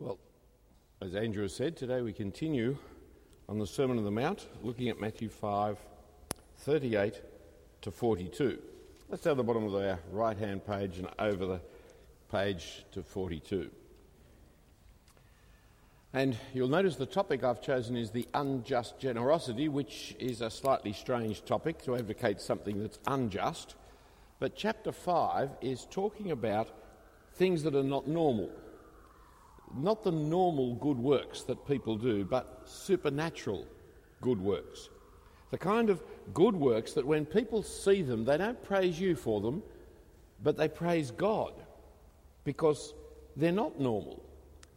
Well, as Andrew has said, today we continue on the Sermon on the Mount, looking at Matthew 5 38 to 42. Let's have the bottom of our right hand page and over the page to 42. And you'll notice the topic I've chosen is the unjust generosity, which is a slightly strange topic to advocate something that's unjust. But chapter 5 is talking about things that are not normal. Not the normal good works that people do, but supernatural good works. The kind of good works that when people see them, they don't praise you for them, but they praise God because they're not normal.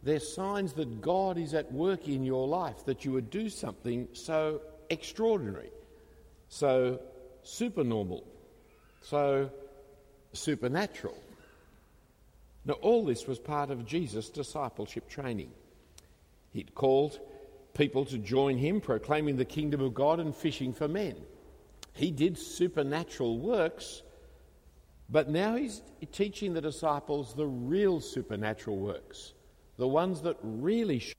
They're signs that God is at work in your life, that you would do something so extraordinary, so supernormal, so supernatural. Now, all this was part of Jesus' discipleship training. He'd called people to join him, proclaiming the kingdom of God and fishing for men. He did supernatural works, but now he's teaching the disciples the real supernatural works, the ones that really show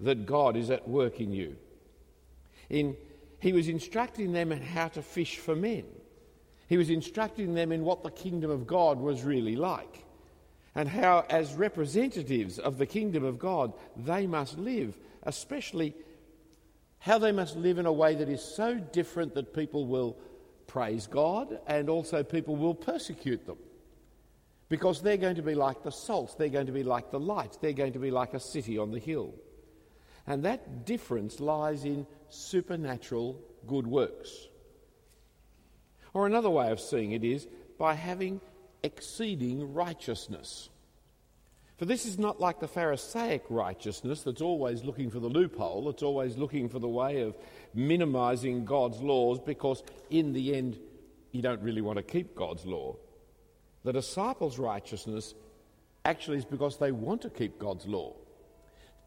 that God is at work in you. In, he was instructing them in how to fish for men. He was instructing them in what the kingdom of God was really like and how, as representatives of the kingdom of God, they must live, especially how they must live in a way that is so different that people will praise God and also people will persecute them. Because they're going to be like the salt, they're going to be like the light, they're going to be like a city on the hill. And that difference lies in supernatural good works. Or another way of seeing it is by having exceeding righteousness. For this is not like the Pharisaic righteousness that's always looking for the loophole, it's always looking for the way of minimizing God's laws because in the end you don't really want to keep God's law. The disciples' righteousness actually is because they want to keep God's law.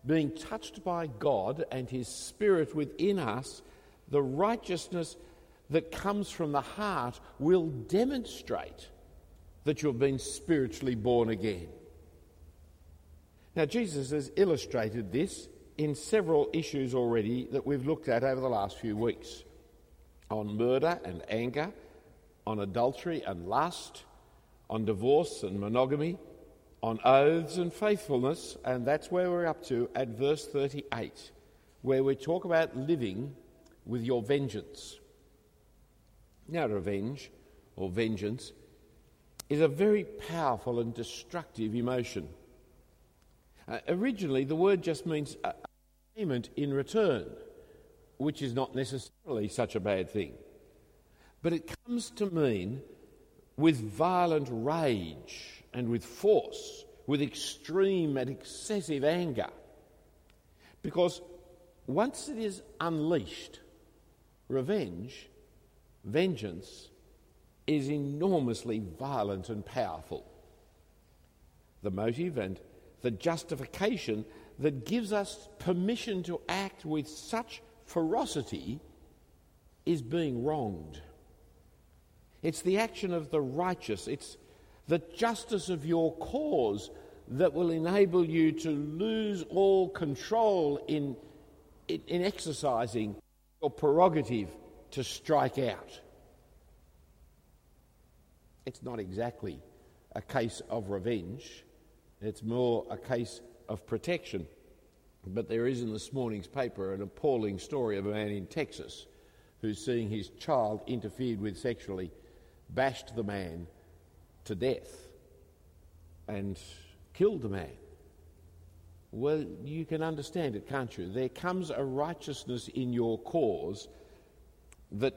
Being touched by God and His Spirit within us, the righteousness that comes from the heart will demonstrate that you've been spiritually born again. Now, Jesus has illustrated this in several issues already that we've looked at over the last few weeks on murder and anger, on adultery and lust, on divorce and monogamy, on oaths and faithfulness, and that's where we're up to at verse 38, where we talk about living with your vengeance. Now, revenge or vengeance is a very powerful and destructive emotion. Uh, originally, the word just means a payment in return, which is not necessarily such a bad thing. But it comes to mean with violent rage and with force, with extreme and excessive anger. Because once it is unleashed, revenge, vengeance, is enormously violent and powerful. The motive and the justification that gives us permission to act with such ferocity is being wronged. It's the action of the righteous, it's the justice of your cause that will enable you to lose all control in, in, in exercising your prerogative to strike out. It's not exactly a case of revenge, it's more a case of protection. But there is in this morning's paper an appalling story of a man in Texas who's seeing his child interfered with sexually, bashed the man to death, and killed the man. Well, you can understand it, can't you? There comes a righteousness in your cause that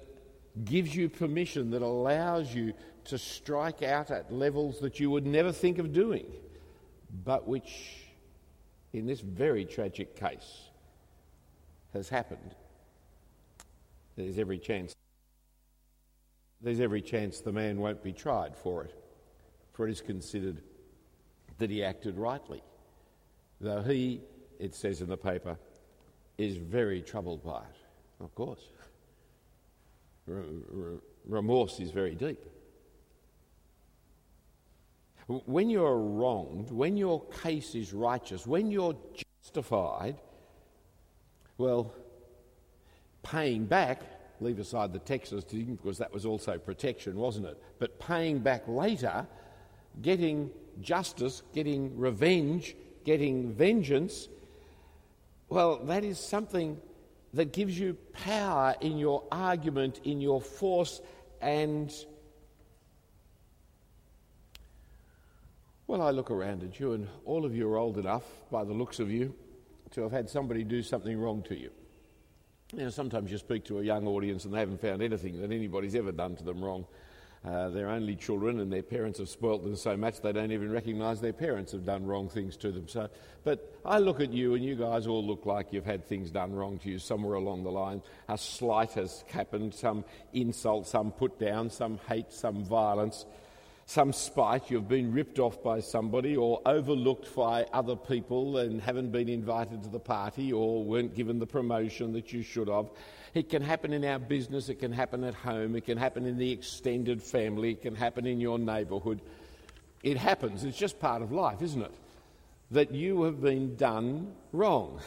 gives you permission, that allows you to strike out at levels that you would never think of doing but which, in this very tragic case, has happened. There's every chance. There's every chance the man won't be tried for it, for it is considered that he acted rightly, though he, it says in the paper, is very troubled by it. Of course. Remorse is very deep. When you're wronged, when your case is righteous, when you're justified, well, paying back, leave aside the Texas thing because that was also protection, wasn't it? But paying back later, getting justice, getting revenge, getting vengeance, well, that is something that gives you power in your argument, in your force, and well, I look around at you, and all of you are old enough, by the looks of you, to have had somebody do something wrong to you. You know, sometimes you speak to a young audience and they haven't found anything that anybody's ever done to them wrong. Uh, they're only children and their parents have spoilt them so much they don't even recognise their parents have done wrong things to them. So, but I look at you and you guys all look like you've had things done wrong to you somewhere along the line. A slight has happened, some insult, some put down, some hate, some violence some spite, you've been ripped off by somebody or overlooked by other people and haven't been invited to the party or weren't given the promotion that you should have. It can happen in our business, it can happen at home, it can happen in the extended family, it can happen in your neighbourhood. It happens, it's just part of life, isn't it? That you have been done wrong.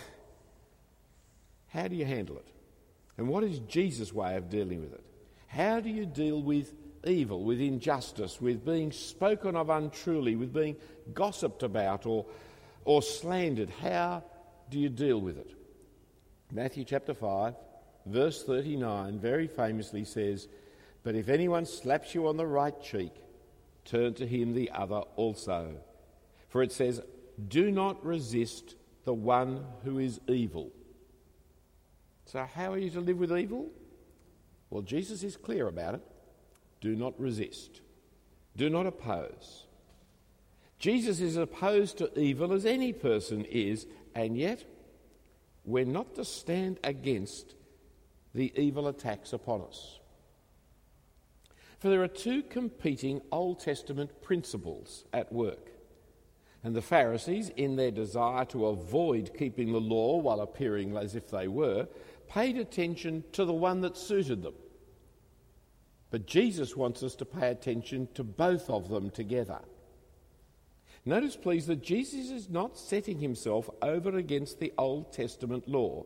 How do you handle it? And what is Jesus' way of dealing with it? How do you deal with evil, with injustice, with being spoken of untruly, with being gossiped about or, or slandered. How do you deal with it? Matthew chapter 5, verse 39 very famously says, But if anyone slaps you on the right cheek, turn to him the other also. For it says, Do not resist the one who is evil. So, how are you to live with evil? Well, Jesus is clear about it. Do not resist. Do not oppose. Jesus is opposed to evil as any person is, and yet we're not to stand against the evil attacks upon us. For there are two competing Old Testament principles at work. And the Pharisees, in their desire to avoid keeping the law while appearing as if they were, paid attention to the one that suited them but Jesus wants us to pay attention to both of them together. Notice, please, that Jesus is not setting himself over against the Old Testament law.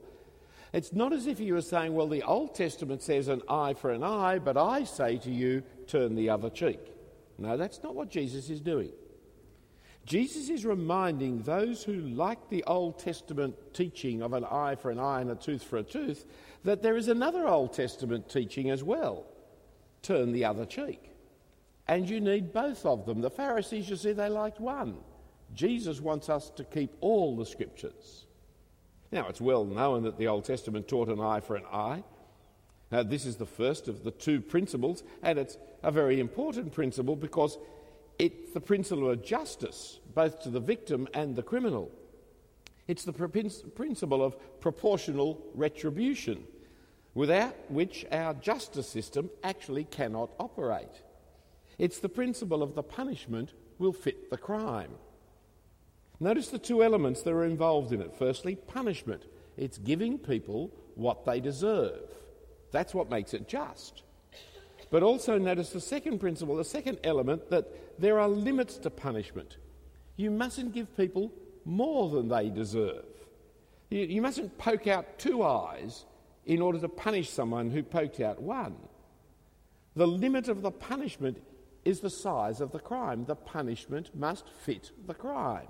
It's not as if he was saying, Well, the Old Testament says an eye for an eye, but I say to you, turn the other cheek. No, that's not what Jesus is doing. Jesus is reminding those who like the Old Testament teaching of an eye for an eye and a tooth for a tooth that there is another Old Testament teaching as well turn the other cheek. And you need both of them. The Pharisees, you see, they liked one. Jesus wants us to keep all the scriptures. Now, it's well known that the Old Testament taught an eye for an eye. Now, this is the first of the two principles, and it's a very important principle because it's the principle of justice, both to the victim and the criminal. It's the principle of proportional retribution without which our justice system actually cannot operate. It's the principle of the punishment will fit the crime. Notice the two elements that are involved in it. Firstly, punishment. It's giving people what they deserve. That's what makes it just. But also notice the second principle, the second element, that there are limits to punishment. You mustn't give people more than they deserve. You, you mustn't poke out two eyes in order to punish someone who poked out one. The limit of the punishment is the size of the crime. The punishment must fit the crime.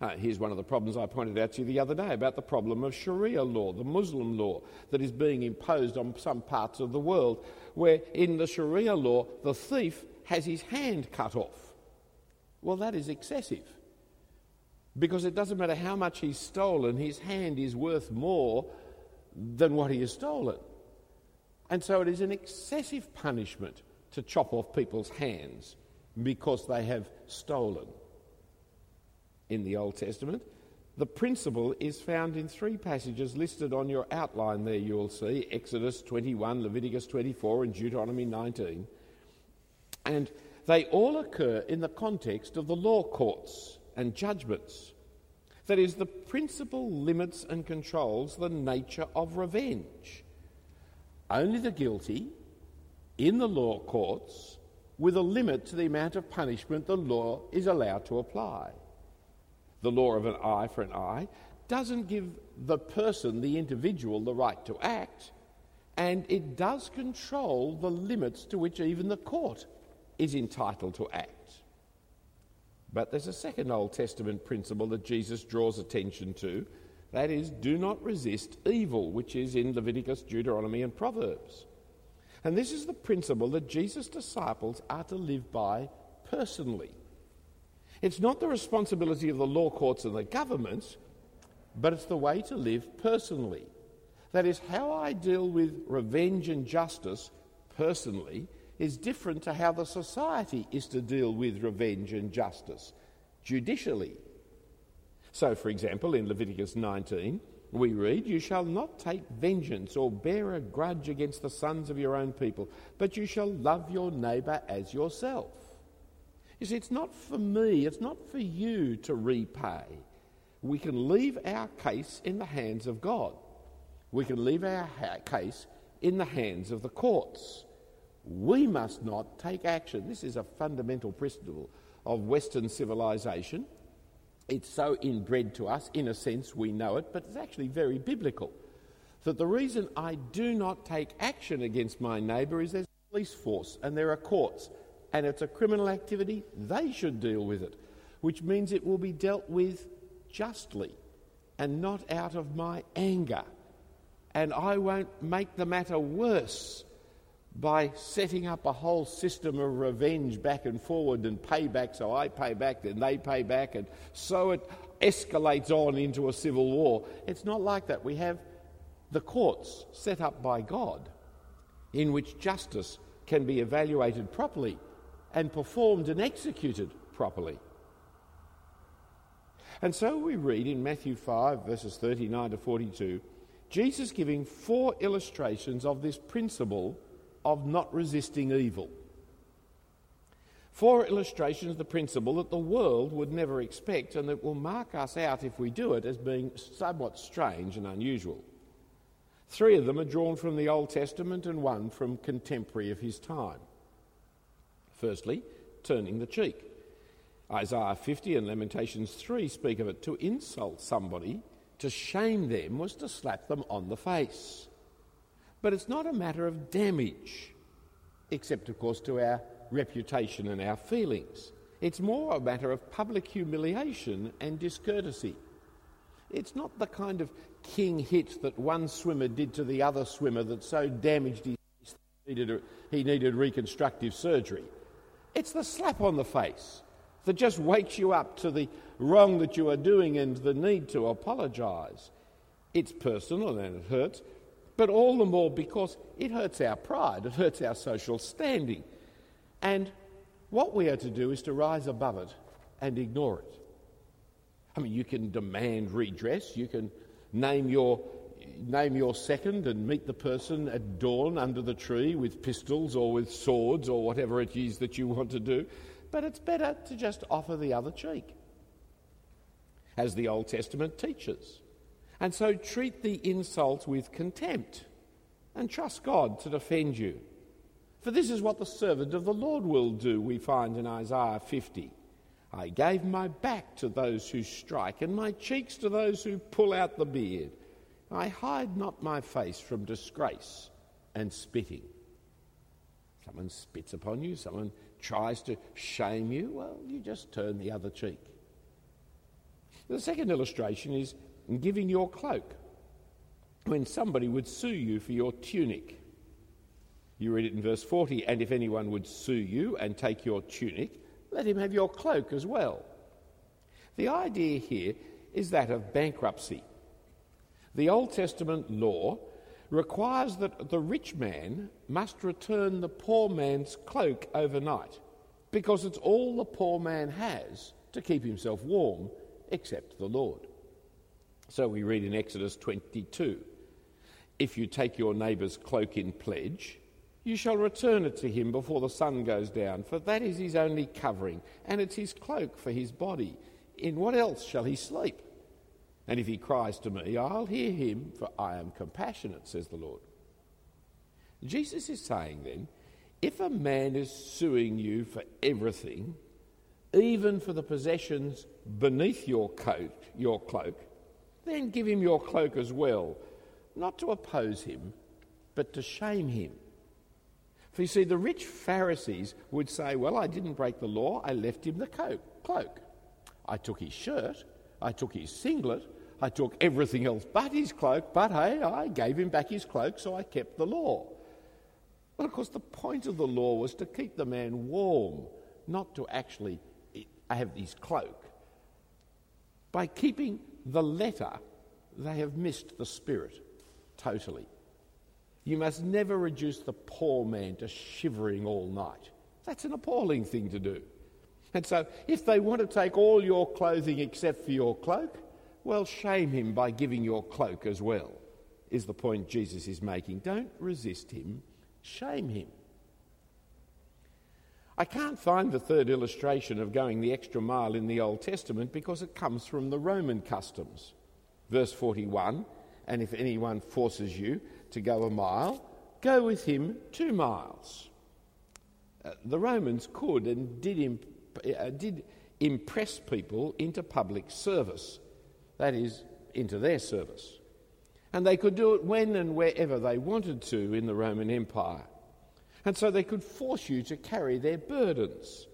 Uh, here's one of the problems I pointed out to you the other day about the problem of Sharia law, the Muslim law that is being imposed on some parts of the world, where in the Sharia law the thief has his hand cut off. Well, that is excessive. Because it doesn't matter how much he's stolen, his hand is worth more than what he has stolen. And so it is an excessive punishment to chop off people's hands because they have stolen. In the Old Testament, the principle is found in three passages listed on your outline there, you'll see Exodus 21, Leviticus 24, and Deuteronomy 19. And they all occur in the context of the law courts and judgments. That is, the principle limits and controls the nature of revenge. Only the guilty in the law courts with a limit to the amount of punishment the law is allowed to apply. The law of an eye for an eye doesn't give the person, the individual, the right to act, and it does control the limits to which even the court is entitled to act. But there's a second Old Testament principle that Jesus draws attention to that is, do not resist evil, which is in Leviticus, Deuteronomy, and Proverbs. And this is the principle that Jesus' disciples are to live by personally. It's not the responsibility of the law courts and the governments, but it's the way to live personally. That is, how I deal with revenge and justice personally is different to how the society is to deal with revenge and justice judicially. So, for example, in Leviticus 19, we read, You shall not take vengeance or bear a grudge against the sons of your own people, but you shall love your neighbour as yourself. You see, it's not for me, it's not for you to repay. We can leave our case in the hands of God. We can leave our ha- case in the hands of the courts. We must not take action. This is a fundamental principle of Western civilization. It's so inbred to us, in a sense, we know it, but it's actually very biblical. That the reason I do not take action against my neighbour is there's a police force and there are courts, and it's a criminal activity, they should deal with it, which means it will be dealt with justly and not out of my anger. And I won't make the matter worse by setting up a whole system of revenge back and forward and payback, so I pay back, then they pay back, and so it escalates on into a civil war. It's not like that. We have the courts set up by God in which justice can be evaluated properly and performed and executed properly. And so we read in Matthew 5, verses 39 to 42, Jesus giving four illustrations of this principle of not resisting evil. Four illustrations of the principle that the world would never expect and that will mark us out if we do it as being somewhat strange and unusual. Three of them are drawn from the Old Testament and one from contemporary of his time. Firstly, turning the cheek. Isaiah 50 and Lamentations 3 speak of it. To insult somebody, to shame them, was to slap them on the face. But it's not a matter of damage, except, of course, to our reputation and our feelings. It's more a matter of public humiliation and discourtesy. It's not the kind of king hit that one swimmer did to the other swimmer that so damaged his he needed, he needed reconstructive surgery. It's the slap on the face that just wakes you up to the wrong that you are doing and the need to apologise. It's personal and it hurts, but all the more because it hurts our pride, it hurts our social standing. And what we are to do is to rise above it and ignore it. I mean, you can demand redress, you can name your, name your second and meet the person at dawn under the tree with pistols or with swords or whatever it is that you want to do, but it's better to just offer the other cheek, as the Old Testament teaches. And so treat the insult with contempt and trust God to defend you. For this is what the servant of the Lord will do, we find in Isaiah 50. I gave my back to those who strike, and my cheeks to those who pull out the beard. I hide not my face from disgrace and spitting. Someone spits upon you, someone tries to shame you, well, you just turn the other cheek. The second illustration is and giving your cloak when somebody would sue you for your tunic. You read it in verse 40 and if anyone would sue you and take your tunic, let him have your cloak as well. The idea here is that of bankruptcy. The Old Testament law requires that the rich man must return the poor man's cloak overnight because it's all the poor man has to keep himself warm except the Lord. So we read in Exodus 22 If you take your neighbour's cloak in pledge, you shall return it to him before the sun goes down, for that is his only covering, and it's his cloak for his body. In what else shall he sleep? And if he cries to me, I'll hear him, for I am compassionate, says the Lord. Jesus is saying then, if a man is suing you for everything, even for the possessions beneath your coat, your cloak, then give him your cloak as well, not to oppose him, but to shame him. For you see, the rich Pharisees would say, Well, I didn't break the law, I left him the cloak. I took his shirt, I took his singlet, I took everything else but his cloak, but hey, I gave him back his cloak, so I kept the law. Well, of course, the point of the law was to keep the man warm, not to actually have his cloak. By keeping the letter, they have missed the spirit totally. You must never reduce the poor man to shivering all night. That's an appalling thing to do. And so, if they want to take all your clothing except for your cloak, well, shame him by giving your cloak as well, is the point Jesus is making. Don't resist him, shame him. I can't find the third illustration of going the extra mile in the Old Testament because it comes from the Roman customs. Verse 41 And if anyone forces you to go a mile, go with him two miles. Uh, the Romans could and did, imp- uh, did impress people into public service, that is, into their service. And they could do it when and wherever they wanted to in the Roman Empire. And so they could force you to carry their burdens.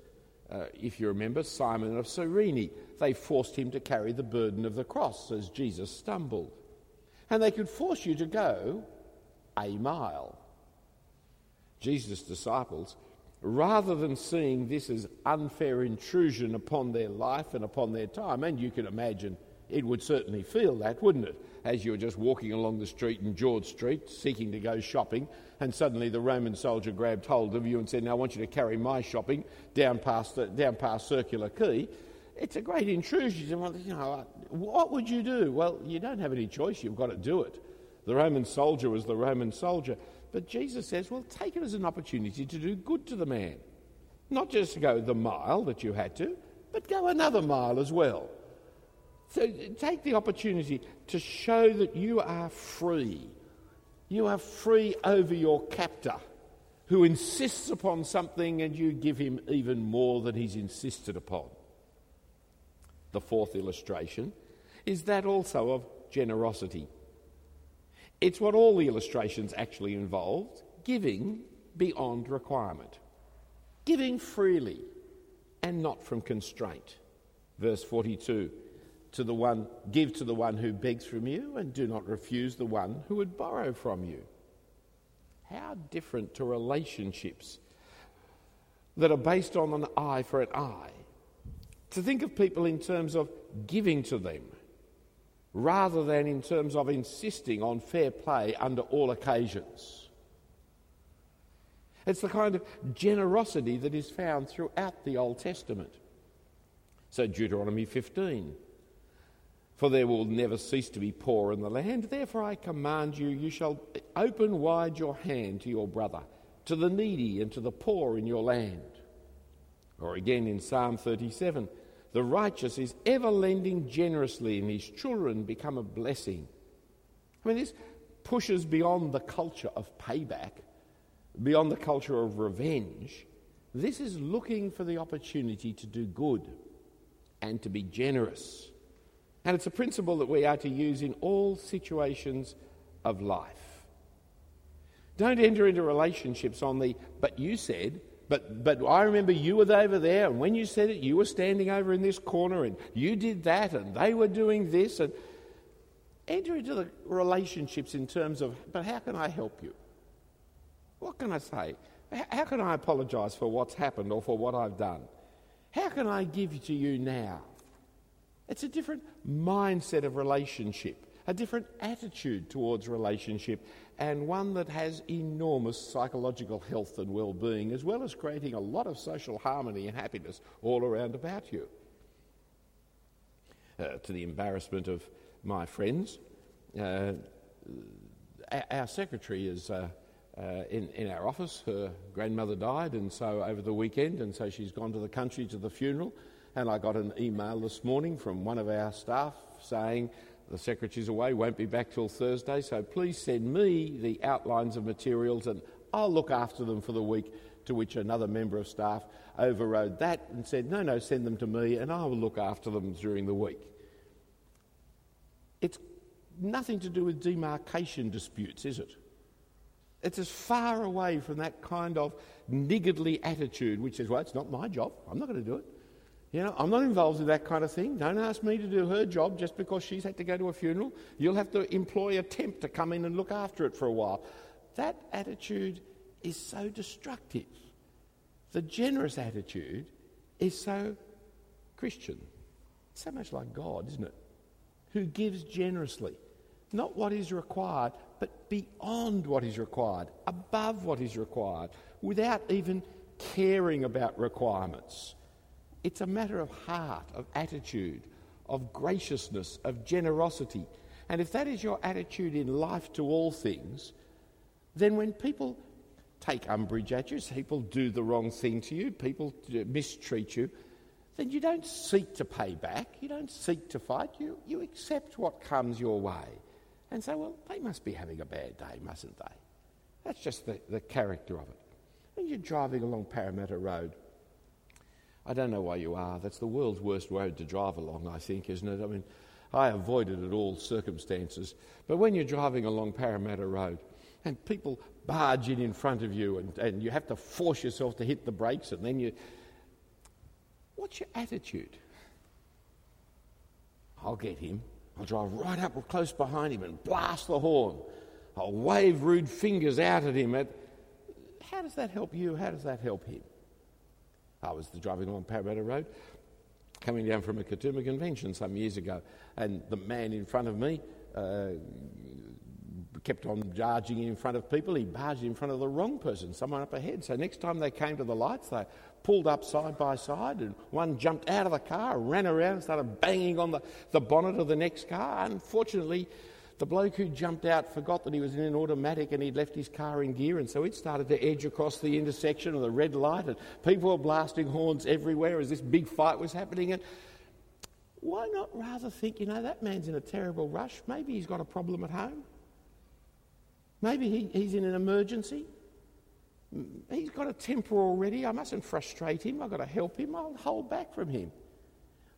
Uh, if you remember Simon of Cyrene, they forced him to carry the burden of the cross as Jesus stumbled. And they could force you to go a mile. Jesus' disciples, rather than seeing this as unfair intrusion upon their life and upon their time, and you can imagine it would certainly feel that, wouldn't it? As you were just walking along the street in George Street seeking to go shopping, and suddenly the Roman soldier grabbed hold of you and said, Now I want you to carry my shopping down past, the, down past Circular Quay. It's a great intrusion. You know, what would you do? Well, you don't have any choice. You've got to do it. The Roman soldier was the Roman soldier. But Jesus says, Well, take it as an opportunity to do good to the man. Not just to go the mile that you had to, but go another mile as well. So take the opportunity to show that you are free you are free over your captor who insists upon something and you give him even more than he's insisted upon. The fourth illustration is that also of generosity. It's what all the illustrations actually involved giving beyond requirement, giving freely and not from constraint. Verse 42 to the one, give to the one who begs from you, and do not refuse the one who would borrow from you. How different to relationships that are based on an eye for an eye. To think of people in terms of giving to them rather than in terms of insisting on fair play under all occasions. It's the kind of generosity that is found throughout the Old Testament. So, Deuteronomy 15 for there will never cease to be poor in the land. Therefore, I command you, you shall open wide your hand to your brother, to the needy, and to the poor in your land. Or again in Psalm 37 the righteous is ever lending generously, and his children become a blessing. I mean, this pushes beyond the culture of payback, beyond the culture of revenge. This is looking for the opportunity to do good and to be generous. And it's a principle that we are to use in all situations of life. Don't enter into relationships on the, but you said, but, but I remember you were over there, and when you said it, you were standing over in this corner, and you did that, and they were doing this. And enter into the relationships in terms of, but how can I help you? What can I say? How can I apologise for what's happened or for what I've done? How can I give to you now? It's a different mindset of relationship, a different attitude towards relationship, and one that has enormous psychological health and well being, as well as creating a lot of social harmony and happiness all around about you. Uh, to the embarrassment of my friends, uh, our secretary is. Uh, uh, in, in our office. Her grandmother died, and so over the weekend, and so she's gone to the country to the funeral. And I got an email this morning from one of our staff saying the secretary's away, won't be back till Thursday, so please send me the outlines of materials and I'll look after them for the week To which another member of staff overrode that and said, No, no, send them to me and I will look after them during the week. It's nothing to do with demarcation disputes, is it? It's as far away from that kind of niggardly attitude which says, Well, it's not my job. I'm not going to do it. You know, I'm not involved in that kind of thing. Don't ask me to do her job just because she's had to go to a funeral. You'll have to employ a temp to come in and look after it for a while. That attitude is so destructive. The generous attitude is so Christian. It's So much like God, isn't it? Who gives generously. Not what is required, but beyond what is required, above what is required, without even caring about requirements. It's a matter of heart, of attitude, of graciousness, of generosity. And if that is your attitude in life to all things, then when people take umbrage at you, people do the wrong thing to you, people uh, mistreat you, then you don't seek to pay back, you don't seek to fight, you, you accept what comes your way and say, well, they must be having a bad day, mustn't they? That's just the, the character of it. And you're driving along Parramatta Road I don't know why you are. That's the world's worst road to drive along, I think, isn't it? I mean, I avoid it at all circumstances. But when you're driving along Parramatta Road and people barge in in front of you and, and you have to force yourself to hit the brakes and then you. What's your attitude? I'll get him. I'll drive right up close behind him and blast the horn. I'll wave rude fingers out at him. At, How does that help you? How does that help him? I was driving along Parramatta Road, coming down from a Katoomba convention some years ago, and the man in front of me uh, kept on charging in front of people. He barged in front of the wrong person, someone up ahead. So next time they came to the lights, they pulled up side by side, and one jumped out of the car, ran around, started banging on the, the bonnet of the next car. Unfortunately, the bloke who jumped out forgot that he was in an automatic and he'd left his car in gear, and so it started to edge across the intersection of the red light, and people were blasting horns everywhere as this big fight was happening. And why not rather think, you know, that man's in a terrible rush? Maybe he's got a problem at home. Maybe he, he's in an emergency. Mm, he's got a temper already. I mustn't frustrate him. I've got to help him. I'll hold back from him.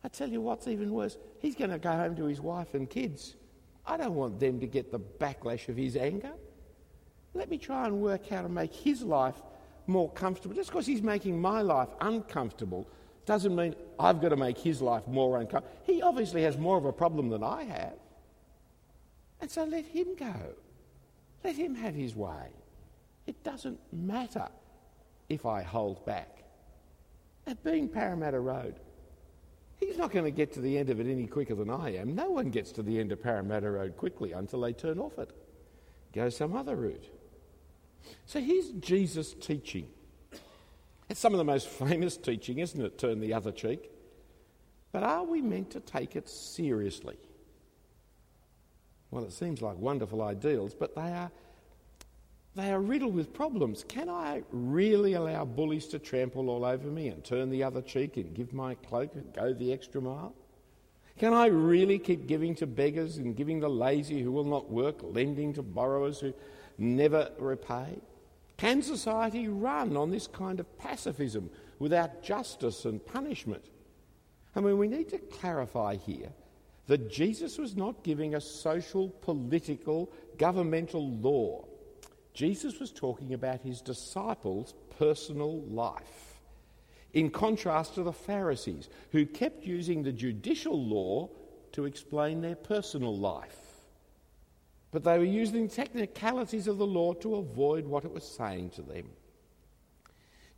I tell you what's even worse. He's going to go home to his wife and kids. I don't want them to get the backlash of his anger. Let me try and work how to make his life more comfortable. Just because he's making my life uncomfortable doesn't mean I've got to make his life more uncomfortable. He obviously has more of a problem than I have. And so let him go. Let him have his way. It doesn't matter if I hold back. At being Parramatta Road, He's not going to get to the end of it any quicker than I am. No one gets to the end of Parramatta Road quickly until they turn off it, go some other route. So here's Jesus teaching. It's some of the most famous teaching, isn't it? Turn the other cheek. But are we meant to take it seriously? Well, it seems like wonderful ideals, but they are they are riddled with problems. Can I really allow bullies to trample all over me and turn the other cheek and give my cloak and go the extra mile? Can I really keep giving to beggars and giving the lazy who will not work, lending to borrowers who never repay? Can society run on this kind of pacifism without justice and punishment? I mean, we need to clarify here that Jesus was not giving a social, political, governmental law. Jesus was talking about his disciples' personal life. In contrast to the Pharisees, who kept using the judicial law to explain their personal life. But they were using technicalities of the law to avoid what it was saying to them.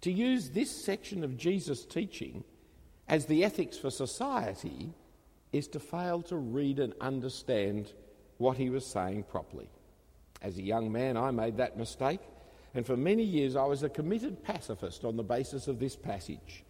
To use this section of Jesus' teaching as the ethics for society is to fail to read and understand what he was saying properly. As a young man, I made that mistake, and for many years I was a committed pacifist on the basis of this passage.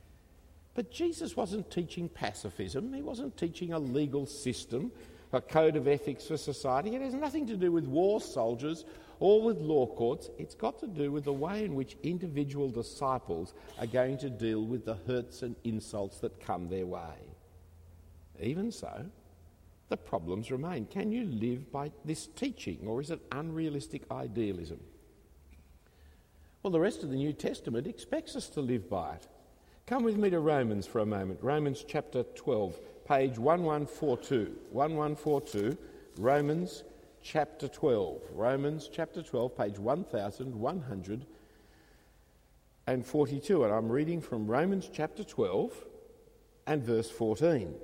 But Jesus wasn't teaching pacifism, he wasn't teaching a legal system, a code of ethics for society. It has nothing to do with war soldiers or with law courts. It's got to do with the way in which individual disciples are going to deal with the hurts and insults that come their way. Even so, the problems remain. Can you live by this teaching, or is it unrealistic idealism? Well, the rest of the New Testament expects us to live by it. Come with me to Romans for a moment. Romans chapter 12, page 1142. 1142, Romans chapter 12. Romans chapter 12, page 1142. And I'm reading from Romans chapter 12 and verse 14.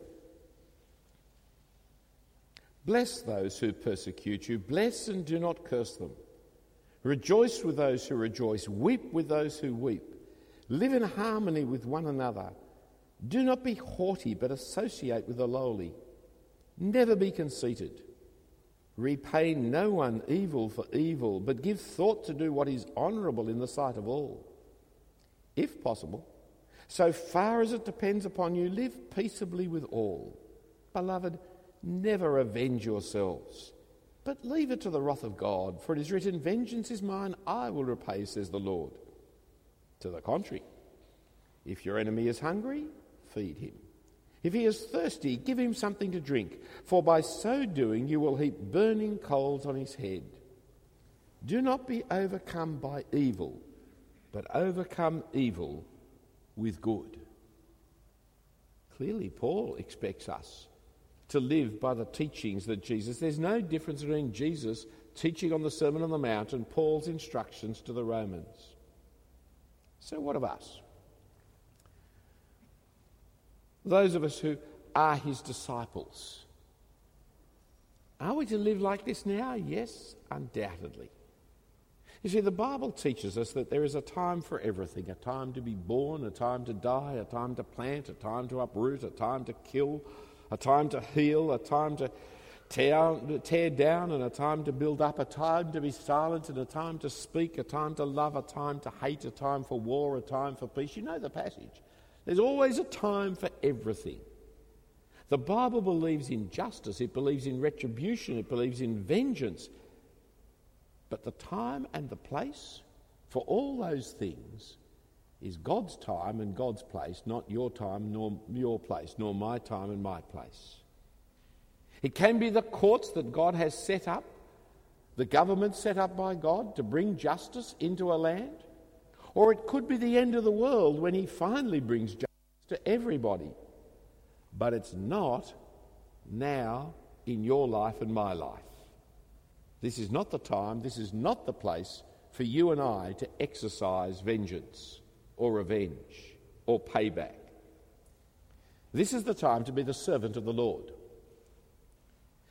Bless those who persecute you, bless and do not curse them. Rejoice with those who rejoice, weep with those who weep. Live in harmony with one another. Do not be haughty, but associate with the lowly. Never be conceited. Repay no one evil for evil, but give thought to do what is honourable in the sight of all. If possible, so far as it depends upon you, live peaceably with all. Beloved, never avenge yourselves but leave it to the wrath of God, for it is written, Vengeance is mine, I will repay, says the Lord. To the contrary, if your enemy is hungry, feed him. If he is thirsty, give him something to drink, for by so doing you will heap burning coals on his head. Do not be overcome by evil, but overcome evil with good. Clearly, Paul expects us to live by the teachings that Jesus. There's no difference between Jesus teaching on the Sermon on the Mount and Paul's instructions to the Romans. So, what of us? Those of us who are his disciples. Are we to live like this now? Yes, undoubtedly. You see, the Bible teaches us that there is a time for everything a time to be born, a time to die, a time to plant, a time to uproot, a time to kill, a time to heal, a time to tear, tear down, and a time to build up, a time to be silent, and a time to speak, a time to love, a time to hate, a time for war, a time for peace. You know the passage. There's always a time for everything. The Bible believes in justice, it believes in retribution, it believes in vengeance. But the time and the place for all those things is God's time and God's place, not your time nor your place, nor my time and my place. It can be the courts that God has set up, the government set up by God to bring justice into a land, or it could be the end of the world when He finally brings justice to everybody. But it's not now in your life and my life. This is not the time, this is not the place for you and I to exercise vengeance or revenge or payback. This is the time to be the servant of the Lord.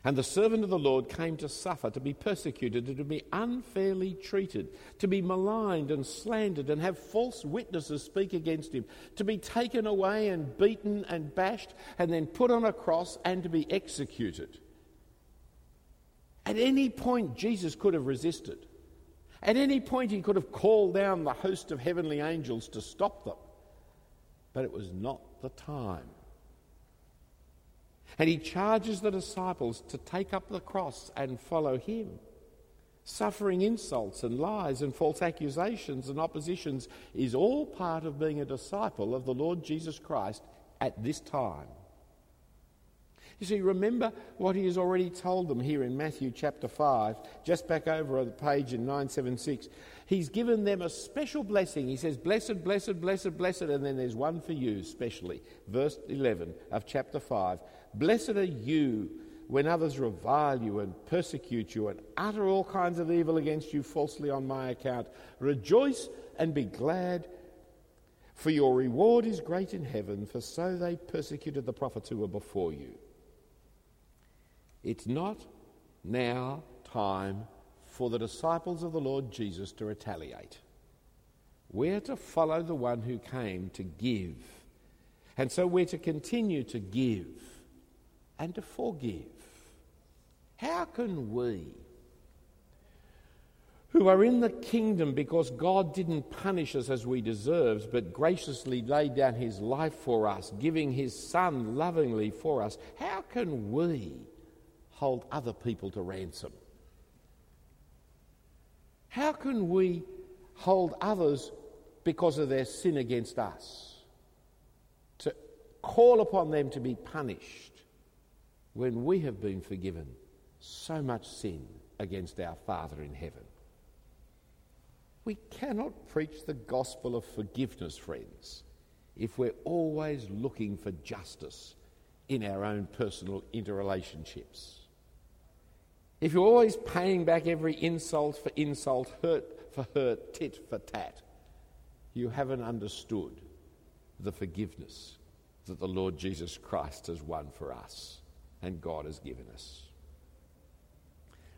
And the servant of the Lord came to suffer, to be persecuted, and to be unfairly treated, to be maligned and slandered, and have false witnesses speak against him, to be taken away and beaten and bashed, and then put on a cross and to be executed. At any point, Jesus could have resisted. At any point, he could have called down the host of heavenly angels to stop them, but it was not the time. And he charges the disciples to take up the cross and follow him. Suffering insults and lies and false accusations and oppositions is all part of being a disciple of the Lord Jesus Christ at this time. You see, remember what he has already told them here in Matthew chapter 5, just back over on the page in 976. He's given them a special blessing. He says, Blessed, blessed, blessed, blessed, and then there's one for you, specially. Verse 11 of chapter 5. Blessed are you when others revile you and persecute you and utter all kinds of evil against you falsely on my account. Rejoice and be glad, for your reward is great in heaven, for so they persecuted the prophets who were before you. It's not now time for the disciples of the Lord Jesus to retaliate. We're to follow the one who came to give. And so we're to continue to give and to forgive. How can we, who are in the kingdom because God didn't punish us as we deserved, but graciously laid down his life for us, giving his son lovingly for us, how can we hold other people to ransom? How can we hold others because of their sin against us? To call upon them to be punished when we have been forgiven so much sin against our Father in heaven. We cannot preach the gospel of forgiveness, friends, if we're always looking for justice in our own personal interrelationships. If you're always paying back every insult for insult, hurt for hurt, tit for tat, you haven't understood the forgiveness that the Lord Jesus Christ has won for us and God has given us.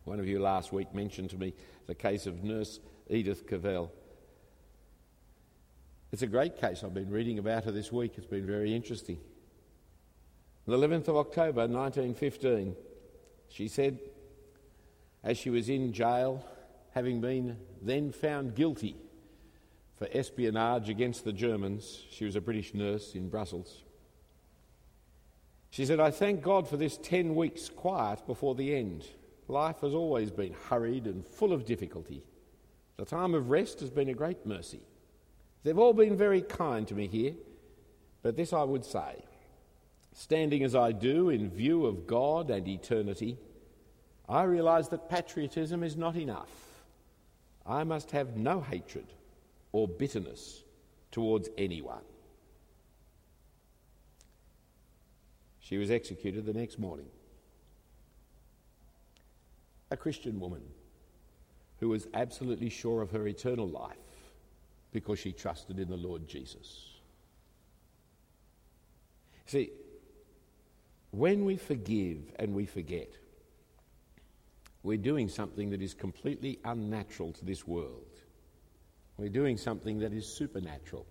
One of you last week mentioned to me the case of nurse Edith Cavell. It's a great case. I've been reading about her this week. It's been very interesting. The 11th of October 1915, she said, as she was in jail, having been then found guilty for espionage against the Germans, she was a British nurse in Brussels. She said, I thank God for this 10 weeks quiet before the end. Life has always been hurried and full of difficulty. The time of rest has been a great mercy. They've all been very kind to me here, but this I would say standing as I do in view of God and eternity, I realise that patriotism is not enough. I must have no hatred or bitterness towards anyone. She was executed the next morning. A Christian woman who was absolutely sure of her eternal life because she trusted in the Lord Jesus. See, when we forgive and we forget, we're doing something that is completely unnatural to this world. We're doing something that is supernatural.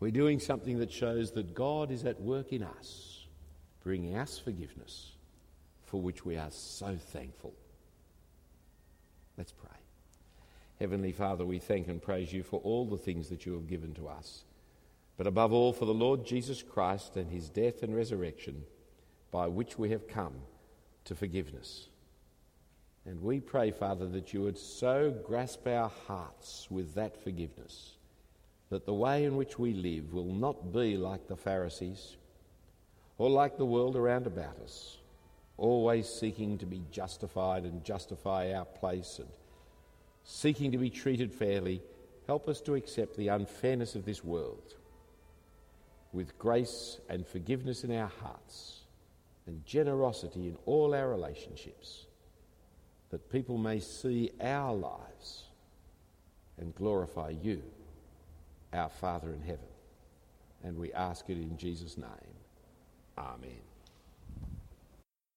We're doing something that shows that God is at work in us, bringing us forgiveness, for which we are so thankful. Let's pray. Heavenly Father, we thank and praise you for all the things that you have given to us, but above all for the Lord Jesus Christ and his death and resurrection, by which we have come to forgiveness. And we pray, Father, that you would so grasp our hearts with that forgiveness that the way in which we live will not be like the Pharisees or like the world around about us, always seeking to be justified and justify our place and seeking to be treated fairly. Help us to accept the unfairness of this world with grace and forgiveness in our hearts and generosity in all our relationships, that people may see our lives and glorify you our Father in heaven. And we ask it in Jesus' name. Amen.